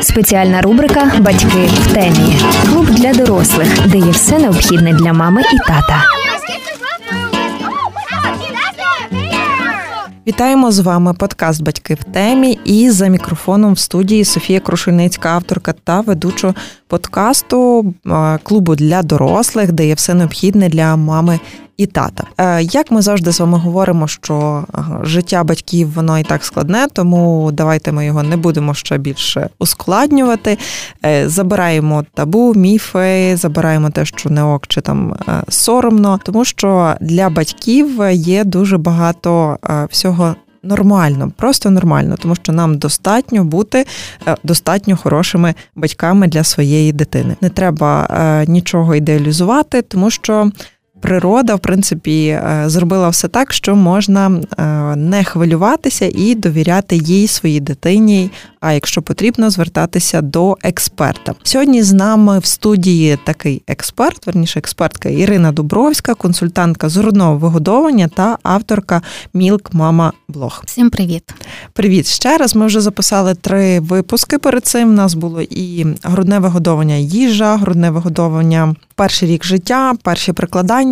Спеціальна рубрика Батьки в темі. Клуб для дорослих, де є все необхідне для мами і тата. Вітаємо з вами подкаст Батьки в темі і за мікрофоном в студії Софія Крушельницька, авторка та ведуча подкасту клубу для дорослих, де є все необхідне для мами і тата. Е, як ми завжди з вами говоримо, що життя батьків воно і так складне, тому давайте ми його не будемо ще більше ускладнювати. Е, забираємо табу, міфи, забираємо те, що не ок чи там е, соромно, тому що для батьків є дуже багато всього. Нормально, просто нормально, тому що нам достатньо бути достатньо хорошими батьками для своєї дитини. Не треба нічого ідеалізувати, тому що природа, в принципі, е, зробила все так, що можна е, не хвилюватися і довіряти їй своїй дитині. А якщо потрібно, звертатися до експерта. Сьогодні з нами в студії такий експерт, верніше експертка Ірина Дубровська, консультантка з грудного вигодовування та авторка Мілк Мама Блог. Всім привіт, привіт ще раз. Ми вже записали три випуски. Перед цим У нас було і грудне вигодовування їжа, грудне вигодовування перший рік життя, перші прикладання.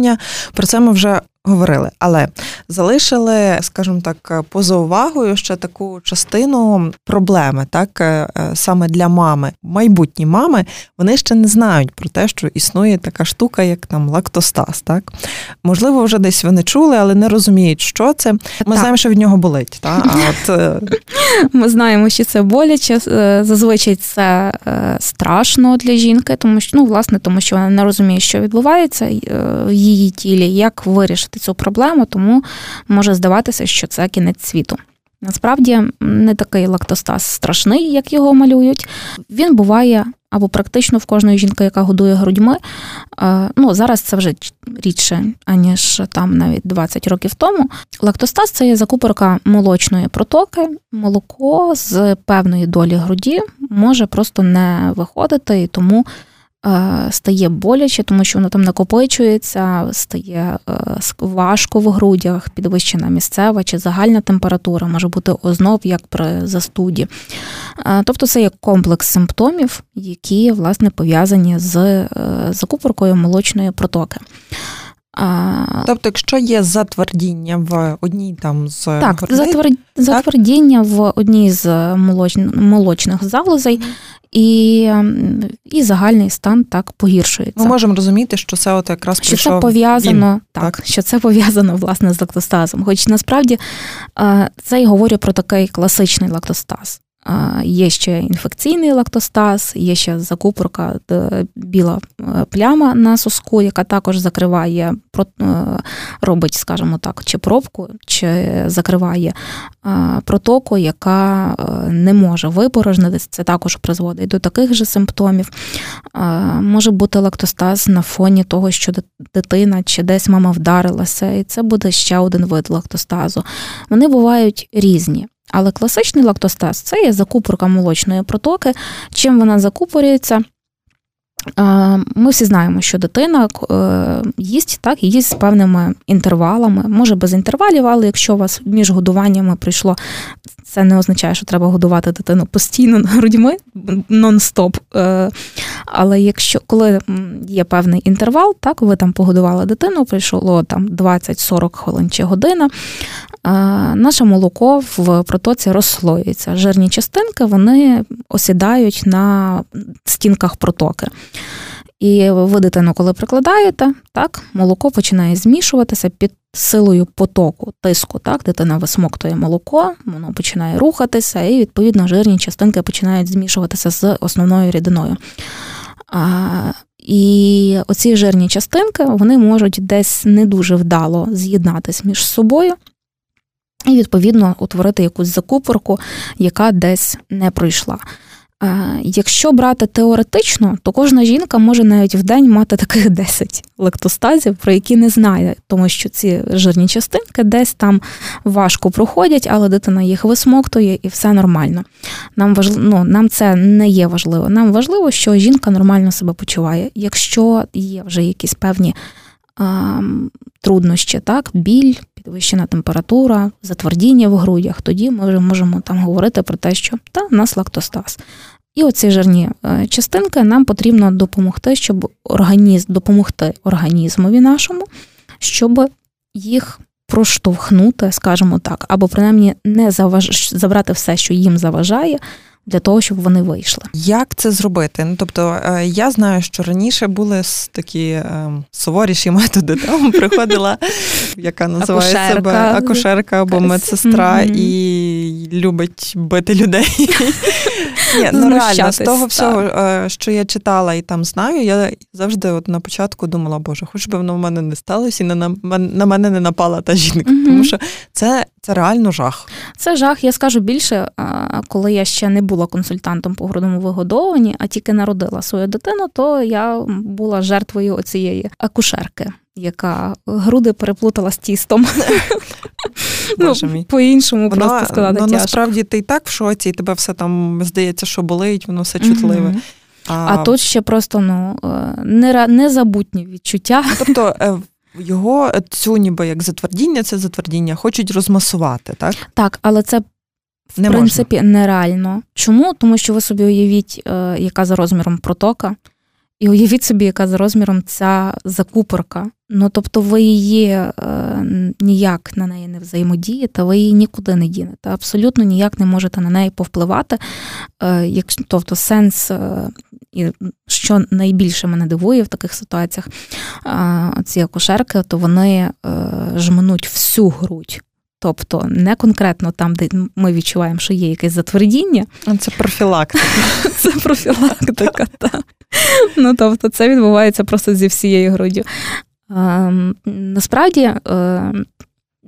Про це ми вже говорили, але залишили, скажімо так, поза увагою ще таку частину проблеми, так е, е, саме для мами. Майбутні мами вони ще не знають про те, що існує така штука, як там лактостаз. Так можливо, вже десь вони чули, але не розуміють, що це. Ми так. знаємо, що від нього болить. Так? А от... Е, Ми знаємо, що це боляче. Зазвичай це страшно для жінки, тому що ну, власне, тому що вона не розуміє, що відбувається в її тілі, як вирішити вирішити цю проблему, тому може здаватися, що це кінець світу. Насправді не такий лактостаз страшний, як його малюють. Він буває або практично в кожної жінки, яка годує грудьми. Ну зараз це вже рідше, аніж там навіть 20 років тому. Лактостаз це є закупорка молочної протоки. Молоко з певної долі груді може просто не виходити, і тому Е, стає боляче, тому що воно там накопичується, стає е, важко в грудях, підвищена місцева чи загальна температура, може бути ознов, як при застуді. Е, тобто це є комплекс симптомів, які власне пов'язані з закупоркою молочної протоки. Тобто, якщо є затвердіння в одній там з так, грудей, затвердіння в одній з молочних залозей, і і загальний стан так погіршується. Ми можемо розуміти, що це от якраз що це пов'язано, так, так що це пов'язано власне з лактостазом. Хоч насправді це й говорю про такий класичний лактостаз. Є ще інфекційний лактостаз, є ще закупорка, біла е, пляма на соску, яка також закриває, е, робить, скажімо так, чи пробку, чи закриває протоку, яка е, не може випорожнитися. Це також призводить до таких же симптомів. Може бути лактостаз на фоні того, що дитина чи десь мама вдарилася, і це буде ще один вид лактостазу. Вони бувають різні. Але класичний лактостаз це є закупорка молочної протоки. Чим вона закупорюється? Ми всі знаємо, що дитина е, їсть так, їсть з певними інтервалами, може без інтервалів, але якщо у вас між годуваннями прийшло, це не означає, що треба годувати дитину постійно грудьми нон-стоп. Е, але якщо коли є певний інтервал, так ви там погодували дитину, прийшло там 20-40 хвилин чи година, наше молоко в протоці розслоюється. Жирні частинки вони осідають на стінках протоки. І ви дитину, коли прикладаєте, так, молоко починає змішуватися під силою потоку, тиску. Так, Дитина висмоктує молоко, воно починає рухатися, і, відповідно, жирні частинки починають змішуватися з основною рідиною. А, І оці жирні частинки вони можуть десь не дуже вдало з'єднатися між собою. І, відповідно, утворити якусь закупорку, яка десь не пройшла. Якщо брати теоретично, то кожна жінка може навіть в день мати таких 10 лектостазів, про які не знає, тому що ці жирні частинки десь там важко проходять, але дитина їх висмоктує і все нормально. Нам важливо, ну, нам це не є важливо. Нам важливо, що жінка нормально себе почуває. Якщо є вже якісь певні труднощі, так, біль, підвищена температура, затвердіння в грудях, тоді ми вже можемо там говорити про те, що та в нас лактостаз. І оці жирні е, частинки нам потрібно допомогти, щоб організм допомогти організмові нашому, щоб їх проштовхнути, скажімо так, або принаймні не заваж... забрати все, що їм заважає, для того, щоб вони вийшли. Як це зробити? Ну тобто е, я знаю, що раніше були такі е, суворіші методи. Там приходила, яка називає акушерка. себе акушерка або медсестра, і любить бити людей. Ні, ну реально, з того всього. Е, що я читала і там знаю, я завжди от на початку думала, боже, хоч би воно в мене не сталося, і на, на мене не напала та жінка. Mm-hmm. Тому що це це реально жах. Це жах. Я скажу більше, коли я ще не була консультантом по грудному вигодованні, а тільки народила свою дитину, то я була жертвою оцієї акушерки. Яка груди переплутала з тістом. ну, По-іншому вона, просто сказати. Ну, насправді ти і так в шоці, і тебе все там здається, що болить, воно все чутливе. Mm-hmm. А а тут ще просто ну, е, незабутні відчуття. Тобто е, його цю ніби як затвердіння, це затвердіння, хочуть розмасувати, так? Так, але це в не принципі можна. нереально. Чому? Тому що ви собі уявіть, е, яка за розміром протока, і уявіть собі, яка за розміром ця закупорка. Ну тобто, ви її е, ніяк на неї не взаємодієте, ви її нікуди не дінете. Абсолютно ніяк не можете на неї повпливати. Е, як, тобто, сенс, е, і що найбільше мене дивує в таких ситуаціях, е, ці акушерки, то вони е, жмнуть всю грудь. Тобто не конкретно там, де ми відчуваємо, що є якесь затвердіння. Це профілактика. Це профілактика, так. Ну, тобто, це відбувається просто зі всією груддю. Ем, насправді, е,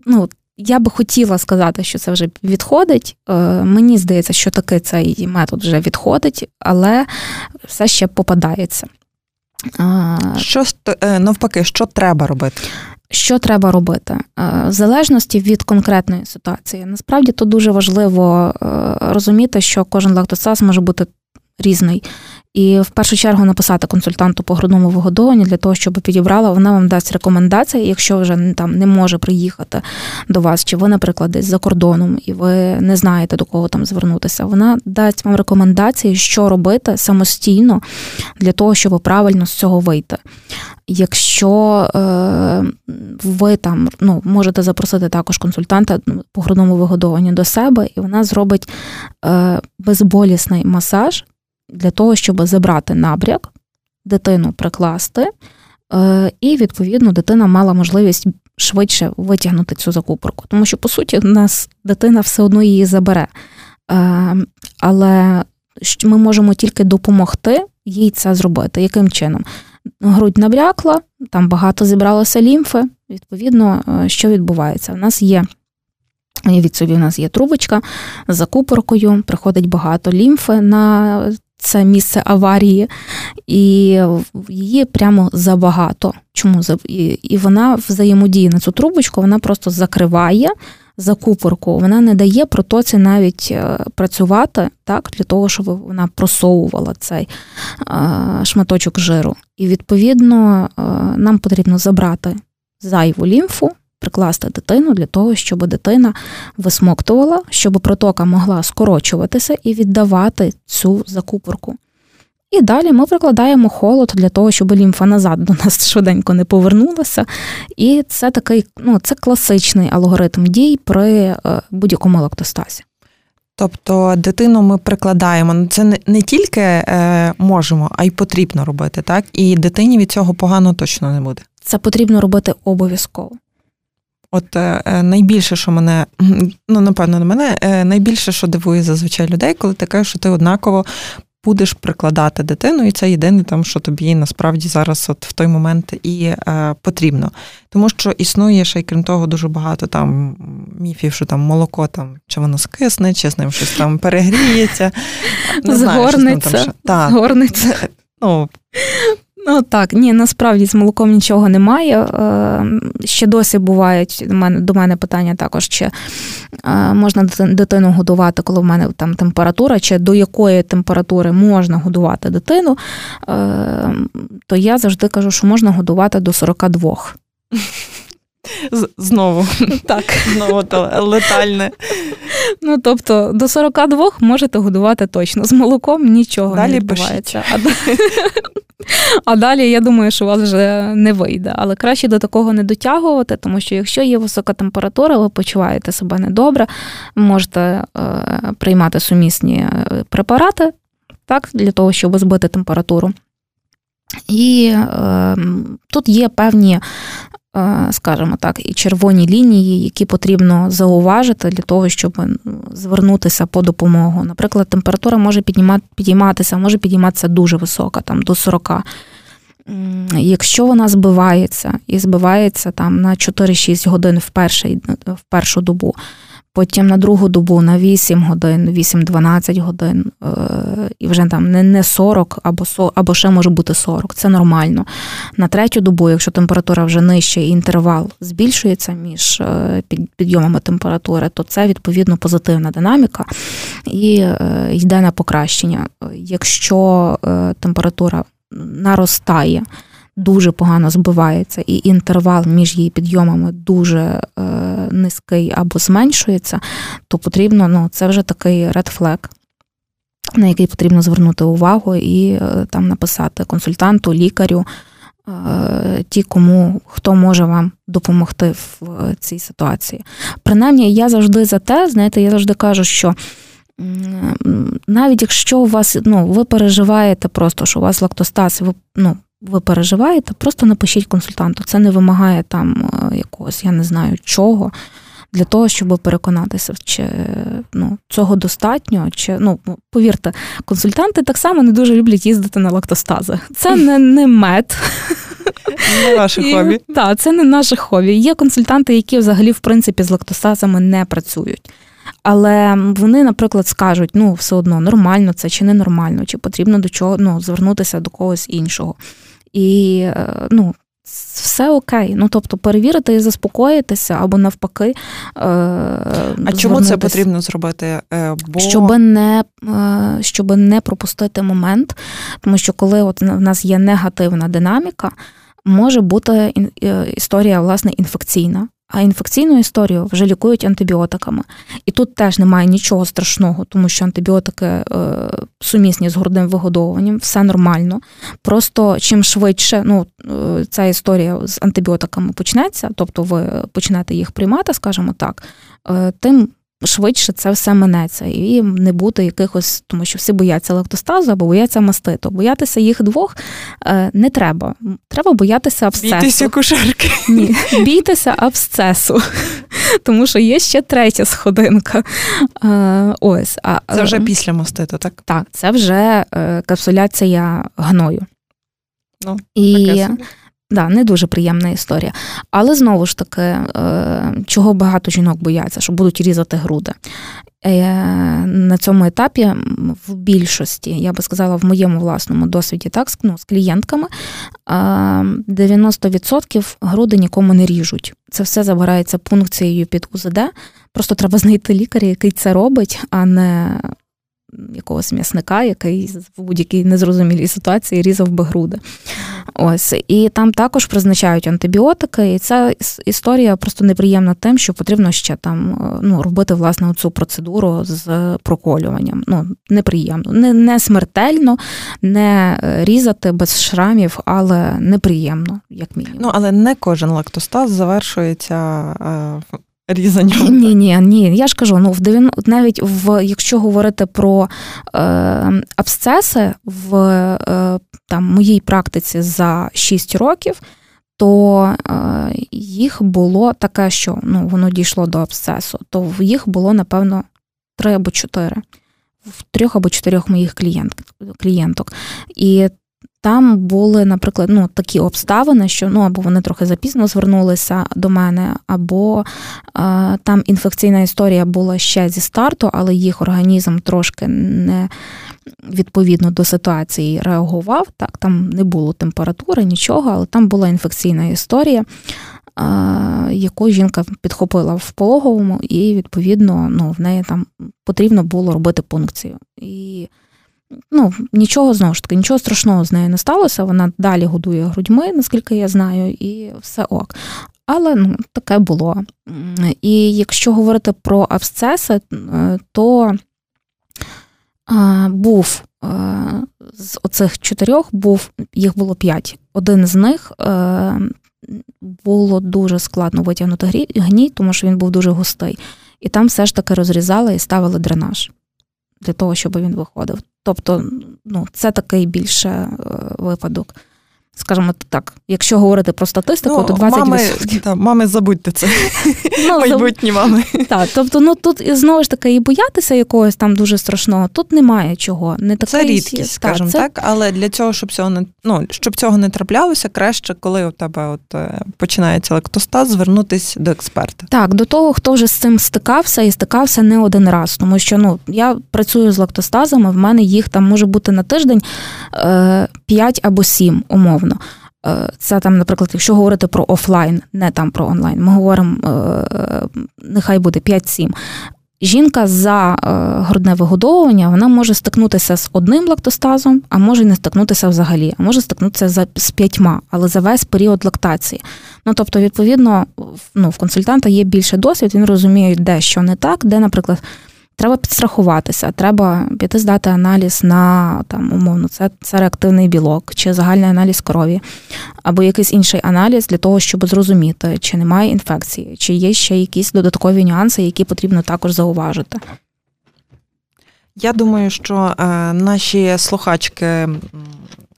ну, я би хотіла сказати, що це вже відходить. Е, мені здається, що таки цей метод вже відходить, але все ще попадається. Що е, навпаки, що треба робити? Що треба робити? Е, в залежності від конкретної ситуації. Насправді тут дуже важливо е, розуміти, що кожен лактоцаз може бути різний. І в першу чергу написати консультанту по грудному вигодованню для того, щоб підібрала, вона вам дасть рекомендації, якщо вже там не може приїхати до вас, чи ви, наприклад, десь за кордоном, і ви не знаєте до кого там звернутися. Вона дасть вам рекомендації, що робити самостійно для того, щоб правильно з цього вийти. Якщо е, ви там ну, можете запросити також консультанта по грудному вигодованню до себе, і вона зробить е, безболісний масаж для того, щоб забрати набряк, дитину прикласти, е, і, відповідно, дитина мала можливість швидше витягнути цю закупорку. Тому що, по суті, у нас дитина все одно її забере. Але ми можемо тільки допомогти їй це зробити. Яким чином? Грудь набрякла, там багато зібралося лімфи. Відповідно, е, що відбувається? У нас є. Від собі, у нас є трубочка з закупоркою, приходить багато лімфи на це місце аварії, і її прямо забагато. Чому і вона взаємодіє на цю трубочку, вона просто закриває закупорку, вона не дає протоці навіть е, працювати так, для того, щоб вона просовувала цей е, шматочок жиру. І відповідно е, нам потрібно забрати зайву лімфу прикласти дитину для того, щоб дитина висмоктувала, щоб протока могла скорочуватися і віддавати цю закупорку. І далі ми прикладаємо холод для того, щоб лімфа назад до нас швиденько не повернулася. І це такий ну, це класичний алгоритм дій при е, будь-якому лактостазі. Тобто дитину ми прикладаємо. Ну, це не, тільки е, можемо, а й потрібно робити, так? І дитині від цього погано точно не буде. Це потрібно робити обов'язково. От е, найбільше, що мене, ну напевно, на мене, е, найбільше, що дивує зазвичай людей, коли ти кажеш, що ти однаково будеш прикладати дитину, і це єдине, там, що тобі насправді зараз, от в той момент, і е, потрібно. Тому що існує ще й крім того, дуже багато там міфів, що там молоко там чи воно скисне, чи з ним щось там перегріється. Не Згорниться. Знаю, що там, Згорниться. Ну, Ну так, ні, насправді з молоком нічого немає. Е, ще досі бувають до мене питання також, чи е, можна дитину годувати, коли в мене там температура, чи до якої температури можна годувати дитину, е, то я завжди кажу, що можна годувати до 42. Знову так. Знову то летальне. Ну, тобто до 42 можете годувати точно. З молоком нічого Далі не відбувається. А а далі я думаю, що у вас вже не вийде. Але краще до такого не дотягувати, тому що якщо є висока температура, ви почуваєте себе недобре, можете е, приймати сумісні е, препарати так, для того, щоб збити температуру. І е, тут є певні скажімо так, і червоні лінії, які потрібно зауважити для того, щоб звернутися по допомогу. Наприклад, температура може підійматися, може підійматися дуже висока, там до 40. Якщо вона збивається і збивається там на 4-6 годин в в першу добу, потім на другу добу на 8 годин, 8-12 годин, е, і вже там не не 40 або або ще може бути 40, це нормально. На третю добу, якщо температура вже нижча і інтервал збільшується між е, підйомами температури, то це відповідно позитивна динаміка і е, йде на покращення. Якщо температура наростає, дуже погано збивається, і інтервал між її підйомами дуже е, низький або зменшується, то потрібно, ну, це вже такий flag, на який потрібно звернути увагу і е, там написати консультанту, лікарю, е, ті, кому хто може вам допомогти в цій ситуації. Принаймні, я завжди за те, знаєте, я завжди кажу, що. Навіть якщо у вас ну, ви переживаєте просто, що у вас лактостаз, ви ну, ви переживаєте, просто напишіть консультанту. Це не вимагає там е, якогось, я не знаю чого. Для того, щоб переконатися, чи ну, цього достатньо, чи ну повірте, консультанти так само не дуже люблять їздити на лактостази. Це не не мед. Не наше хобі. Так, це не наше хобі. Є консультанти, які взагалі в принципі з лактостазами не працюють. Але вони, наприклад, скажуть, ну, все одно нормально це чи не нормально, чи потрібно до чого ну, звернутися до когось іншого. І е, ну, все окей. Ну, тобто, перевірити і заспокоїтися або навпаки. Е, а чому це потрібно зробити? Е, бо... Щоб не щоб не пропустити момент, тому що коли от в нас є негативна динаміка, може бути історія власне інфекційна. А інфекційну історію вже лікують антибіотиками. І тут теж немає нічого страшного, тому що антибіотики е, сумісні з грудним вигодовуванням, все нормально. Просто чим швидше ну, е, ця історія з антибіотиками почнеться, тобто ви почнете їх приймати, скажімо так, е, тим швидше це все минеться, і не буде якихось, тому що всі бояться лактостазу або бояться маститу. Боятися їх двох е, не треба. Треба боятися абсцесу. Бійтеся кушерки. Ні, бійтеся абсцесу. Тому що є ще третя сходинка. Е, ось. А, Це вже після маститу, так? Так, це вже е, капсуляція гною. Ну, і таке Да, не дуже приємна історія. Але знову ж таки, е, чого багато жінок бояться, що будуть різати груди. Е, на цьому етапі в більшості, я би сказала, в моєму власному досвіді, так, ну, з клієнтками 90% груди нікому не ріжуть. Це все забирається пункцією під УЗД. Просто треба знайти лікаря, який це робить, а не якогось м'ясника, який в будь-якій незрозумілій ситуації різав би груди. Ось і там також призначають антибіотики, і ця історія просто неприємна тим, що потрібно ще там е, ну, робити власне цю процедуру з проколюванням. Ну, неприємно, не не смертельно, не е, різати без шрамів, але неприємно, як мінімум. Ну але не кожен лактостаз завершується е, різанням. Ні, ні, ні. Я ж кажу, ну в 90, навіть в якщо говорити про е, абсцеси в е, там моїй практиці за 6 років. То е, їх було таке, що ну, воно дійшло до абсцесу, то в їх було, напевно, три або чотири в трьох або чотирьох моїх клієнт, клієнток. І там були, наприклад, ну, такі обставини, що ну, або вони трохи запізно звернулися до мене, або е, там інфекційна історія була ще зі старту, але їх організм трошки не відповідно до ситуації реагував. Так, Там не було температури, нічого, але там була інфекційна історія. Яку жінка підхопила в пологовому, і, відповідно, ну, в неї там потрібно було робити пункцію. І ну, нічого знову ж таки, нічого страшного з нею не сталося. Вона далі годує грудьми, наскільки я знаю, і все ок. Але ну, таке було. І якщо говорити про абсцеси, е, то а, був а, з оцих чотирьох був, їх було п'ять. Один з них а, е, було дуже складно витягнути гній, тому що він був дуже густий. І там все ж таки розрізали і ставили дренаж для того, щоб він виходив. Тобто, ну, це такий більше е, випадок. Скажімо так, якщо говорити про статистику, ну, то 20%. Мами, та, мами забудьте це. Ну, Майбутні мами. Так, тобто, ну тут знову ж таки і боятися якогось там дуже страшного, тут немає чого. Не такий, Це рідкість, скажімо це... так, але для цього, щоб цього не ну, щоб цього не траплялося, краще, коли у тебе от е, починається лактостаз, звернутися до експерта. Так, до того, хто вже з цим стикався і стикався не один раз. Тому що ну, я працюю з лактостазами, в мене їх там може бути на тиждень 5 е, або 7, умовно. Е, це там, наприклад, якщо говорити про офлайн, не там про онлайн, ми говоримо, е, нехай буде 5-7. Жінка за е, грудне вигодовування вона може стикнутися з одним лактостазом, а може не стикнутися взагалі, а може стикнутися з п'ятьма, але за весь період лактації. Ну тобто, відповідно, ну, в консультанта є більше досвід, він розуміє, де що не так, де, наприклад. Треба підстрахуватися, треба піти здати аналіз на там, умовно, це, це реактивний білок, чи загальний аналіз крові, або якийсь інший аналіз для того, щоб зрозуміти, чи немає інфекції, чи є ще якісь додаткові нюанси, які потрібно також зауважити. Я думаю, що е, наші слухачки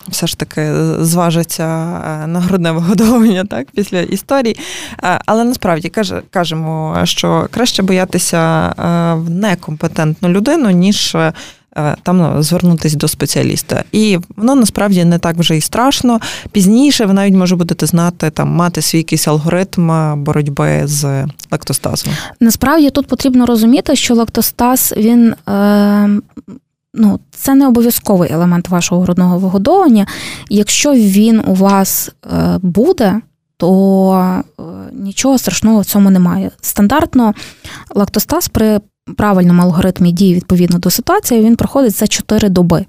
все ж таки зважиться е, на грудне вигодовування так, після історії. Е, але насправді кажемо, що краще боятися е, в некомпетентну людину, ніж там ну, звернутися до спеціаліста. І воно насправді не так вже і страшно. Пізніше ви навіть може будете знати, там мати свій якийсь алгоритм боротьби з лактостазом. Насправді тут потрібно розуміти, що лактостаз він ну, це не обов'язковий елемент вашого грудного вигодовування. Якщо він у вас е, буде, то е, нічого страшного в цьому немає. Стандартно лактостаз при правильному алгоритмі дії відповідно до ситуації він проходить за 4 доби.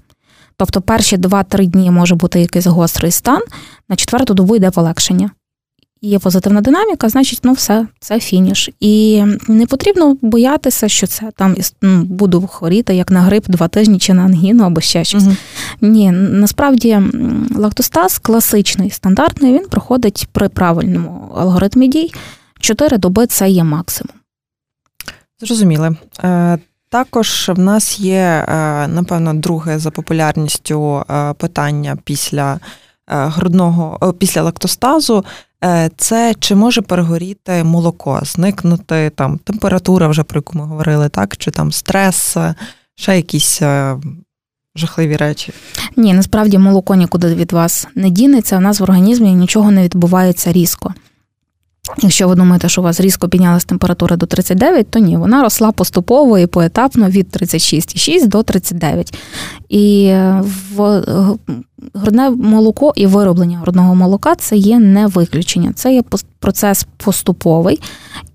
Тобто перші 2-3 дні може бути якийсь гострий стан, на четверту добу йде полегшення є позитивна динаміка, значить, ну все, це фініш. І не потрібно боятися, що це там ну, буду хворіти як на грип два тижні чи на ангіну або ще щось. Угу. Ні, насправді лактостаз класичний, стандартний, він проходить при правильному алгоритмі дій. Чотири доби це є максимум. Зрозуміло. Е, також в нас є, е, напевно, друге за популярністю е, питання після грудного після лактостазу. Е, це чи може перегоріти молоко, зникнути там температура, вже про яку ми говорили, так? Чи там стрес, ще якісь е, жахливі речі? Ні, насправді молоко нікуди від вас не дінеться, у нас в організмі нічого не відбувається різко. Якщо ви думаєте, що у вас різко піднялася температура до 39, то ні, вона росла поступово і поетапно від 36,6 до 39. І е, в е, грудне молоко і вироблення грудного молока це є не виключення, це є процес поступовий.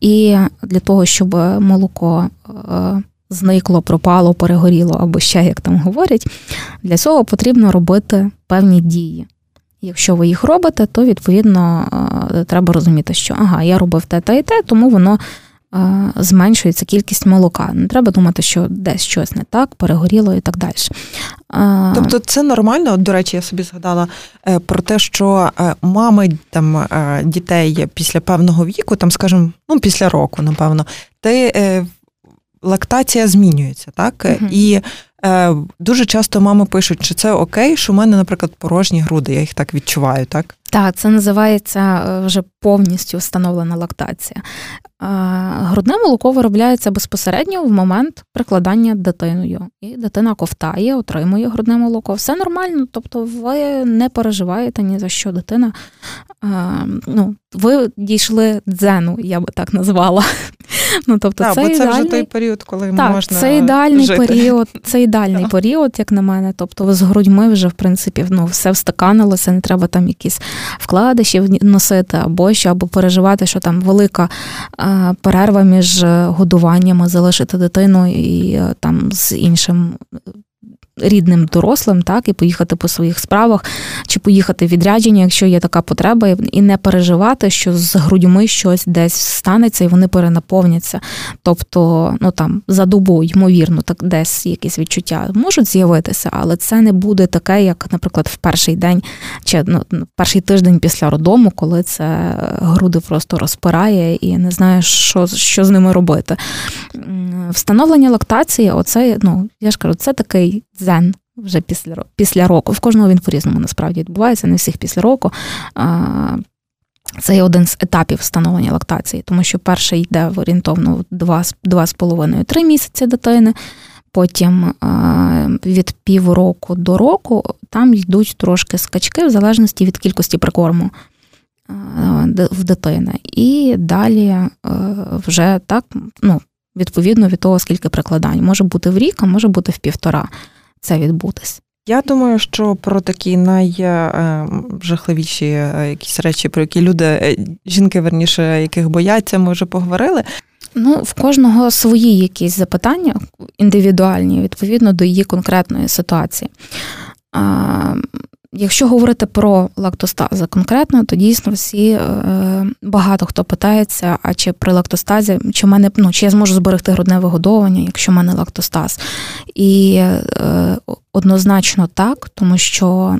І для того, щоб молоко е, зникло, пропало, перегоріло або ще як там говорять, для цього потрібно робити певні дії. Якщо ви їх робите, то відповідно треба розуміти, що ага, я робив те та і те, тому воно е, зменшується кількість молока. Не треба думати, що десь щось не так, перегоріло і так далі. Е, тобто це нормально. От, До речі, я собі згадала про те, що мами там дітей після певного віку, там, скажімо, ну після року, напевно, ти лактація змінюється, так? Угу. І Е, дуже часто мами пишуть, чи це окей, що в мене, наприклад, порожні груди, я їх так відчуваю, так? Так, це називається е, вже повністю встановлена лактація. Е, Грудне молоко виробляється безпосередньо в момент прикладання дитиною. І дитина ковтає, отримує грудне молоко. Все нормально, тобто ви не переживаєте ні за що дитина. ну, Ви дійшли дзену, я би так назвала. Ну, тобто, так, це бо це ідеальний... вже той період, коли так, можна. Це ідеальний жити. період, це ідеальний період, як на мене. Тобто з грудьми вже, в принципі, ну, все встаканилося, не треба там якісь вкладиші носити, або що, або переживати, що там велика перерва між годуваннями залишити дитину і е, там з іншим рідним дорослим, так, і поїхати по своїх справах, чи поїхати в відрядження, якщо є така потреба, і не переживати, що з грудьми щось десь станеться і вони перенаповняться. Тобто, ну там за добу, ймовірно, так десь якісь відчуття можуть з'явитися, але це не буде таке, як, наприклад, в перший день чи ну, перший тиждень після родому, коли це груди просто розпирає і не знаєш, що що з ними робити. Встановлення лактації, оце, ну я ж кажу, це такий дзен вже після після року. В кожного він по-різному насправді відбувається, не всіх після року. Це є один з етапів встановлення лактації, тому що перший йде орієнтовно 2,5-3 місяці дитини. Потім від півроку до року там йдуть трошки скачки в залежності від кількості прикорму в дитини. І далі е, вже так, ну, відповідно від того, скільки прикладань. Може бути в рік, а може бути в півтора це відбутись. Я думаю, що про такі найжахливіші е, якісь речі, про які люди, е, жінки верніше, яких бояться, ми вже поговорили. Ну, в кожного свої якісь запитання індивідуальні відповідно до її конкретної ситуації. Якщо говорити про лактостази конкретно, то дійсно всі е, багато хто питається, а чи при лактостазі, чи мене ну, чи я зможу зберегти грудне вигодовування, якщо в мене лактостаз. І е, однозначно так, тому що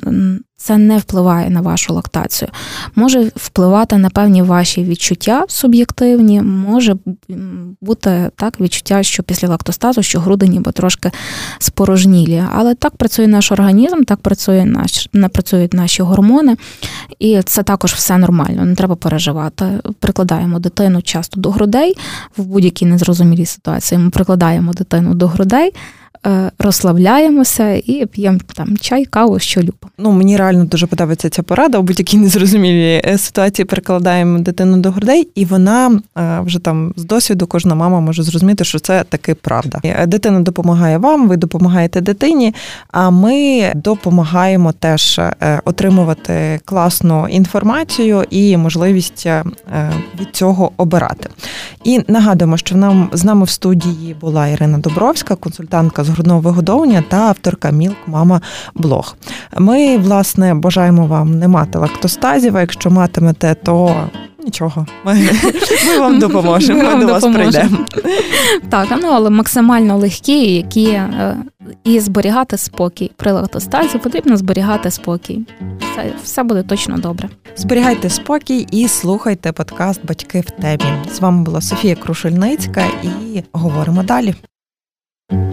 це не впливає на вашу лактацію. Може впливати на певні ваші відчуття суб'єктивні, може бути так відчуття, що після лактостазу, що груди ніби трошки спорожнілі. Але так працює наш організм, так працює наш, працюють наші гормони, і це також все нормально, не треба переживати. Прикладаємо дитину часто до грудей в будь-якій незрозумілій ситуації. Ми прикладаємо дитину до грудей. Е, розслабляємося і п'ємо там чай, каву, що любимо. Ну мені реально дуже подобається ця порада. У будь-якій незрозумілій е, ситуації перекладаємо дитину до грудей, і вона е, вже там з досвіду кожна мама може зрозуміти, що це таки правда. Дитина допомагає вам, ви допомагаєте дитині. А ми допомагаємо теж отримувати класну інформацію і можливість від цього обирати. І нагадуємо, що нам з нами в студії була Ірина Добровська, консультантка з грудного вигодовування та авторка Мілк Мама Блог. Ми, власне, бажаємо вам не мати лактостазів, а якщо матимете, то. Нічого, ми ми вам допоможемо. Ми, ми до вас прийдемо. Так, ну але максимально легкі, які е, і зберігати спокій. При лактостазі потрібно зберігати спокій. Все, Все буде точно добре. Зберігайте спокій і слухайте подкаст Батьки в темі. З вами була Софія Крушельницька і говоримо далі.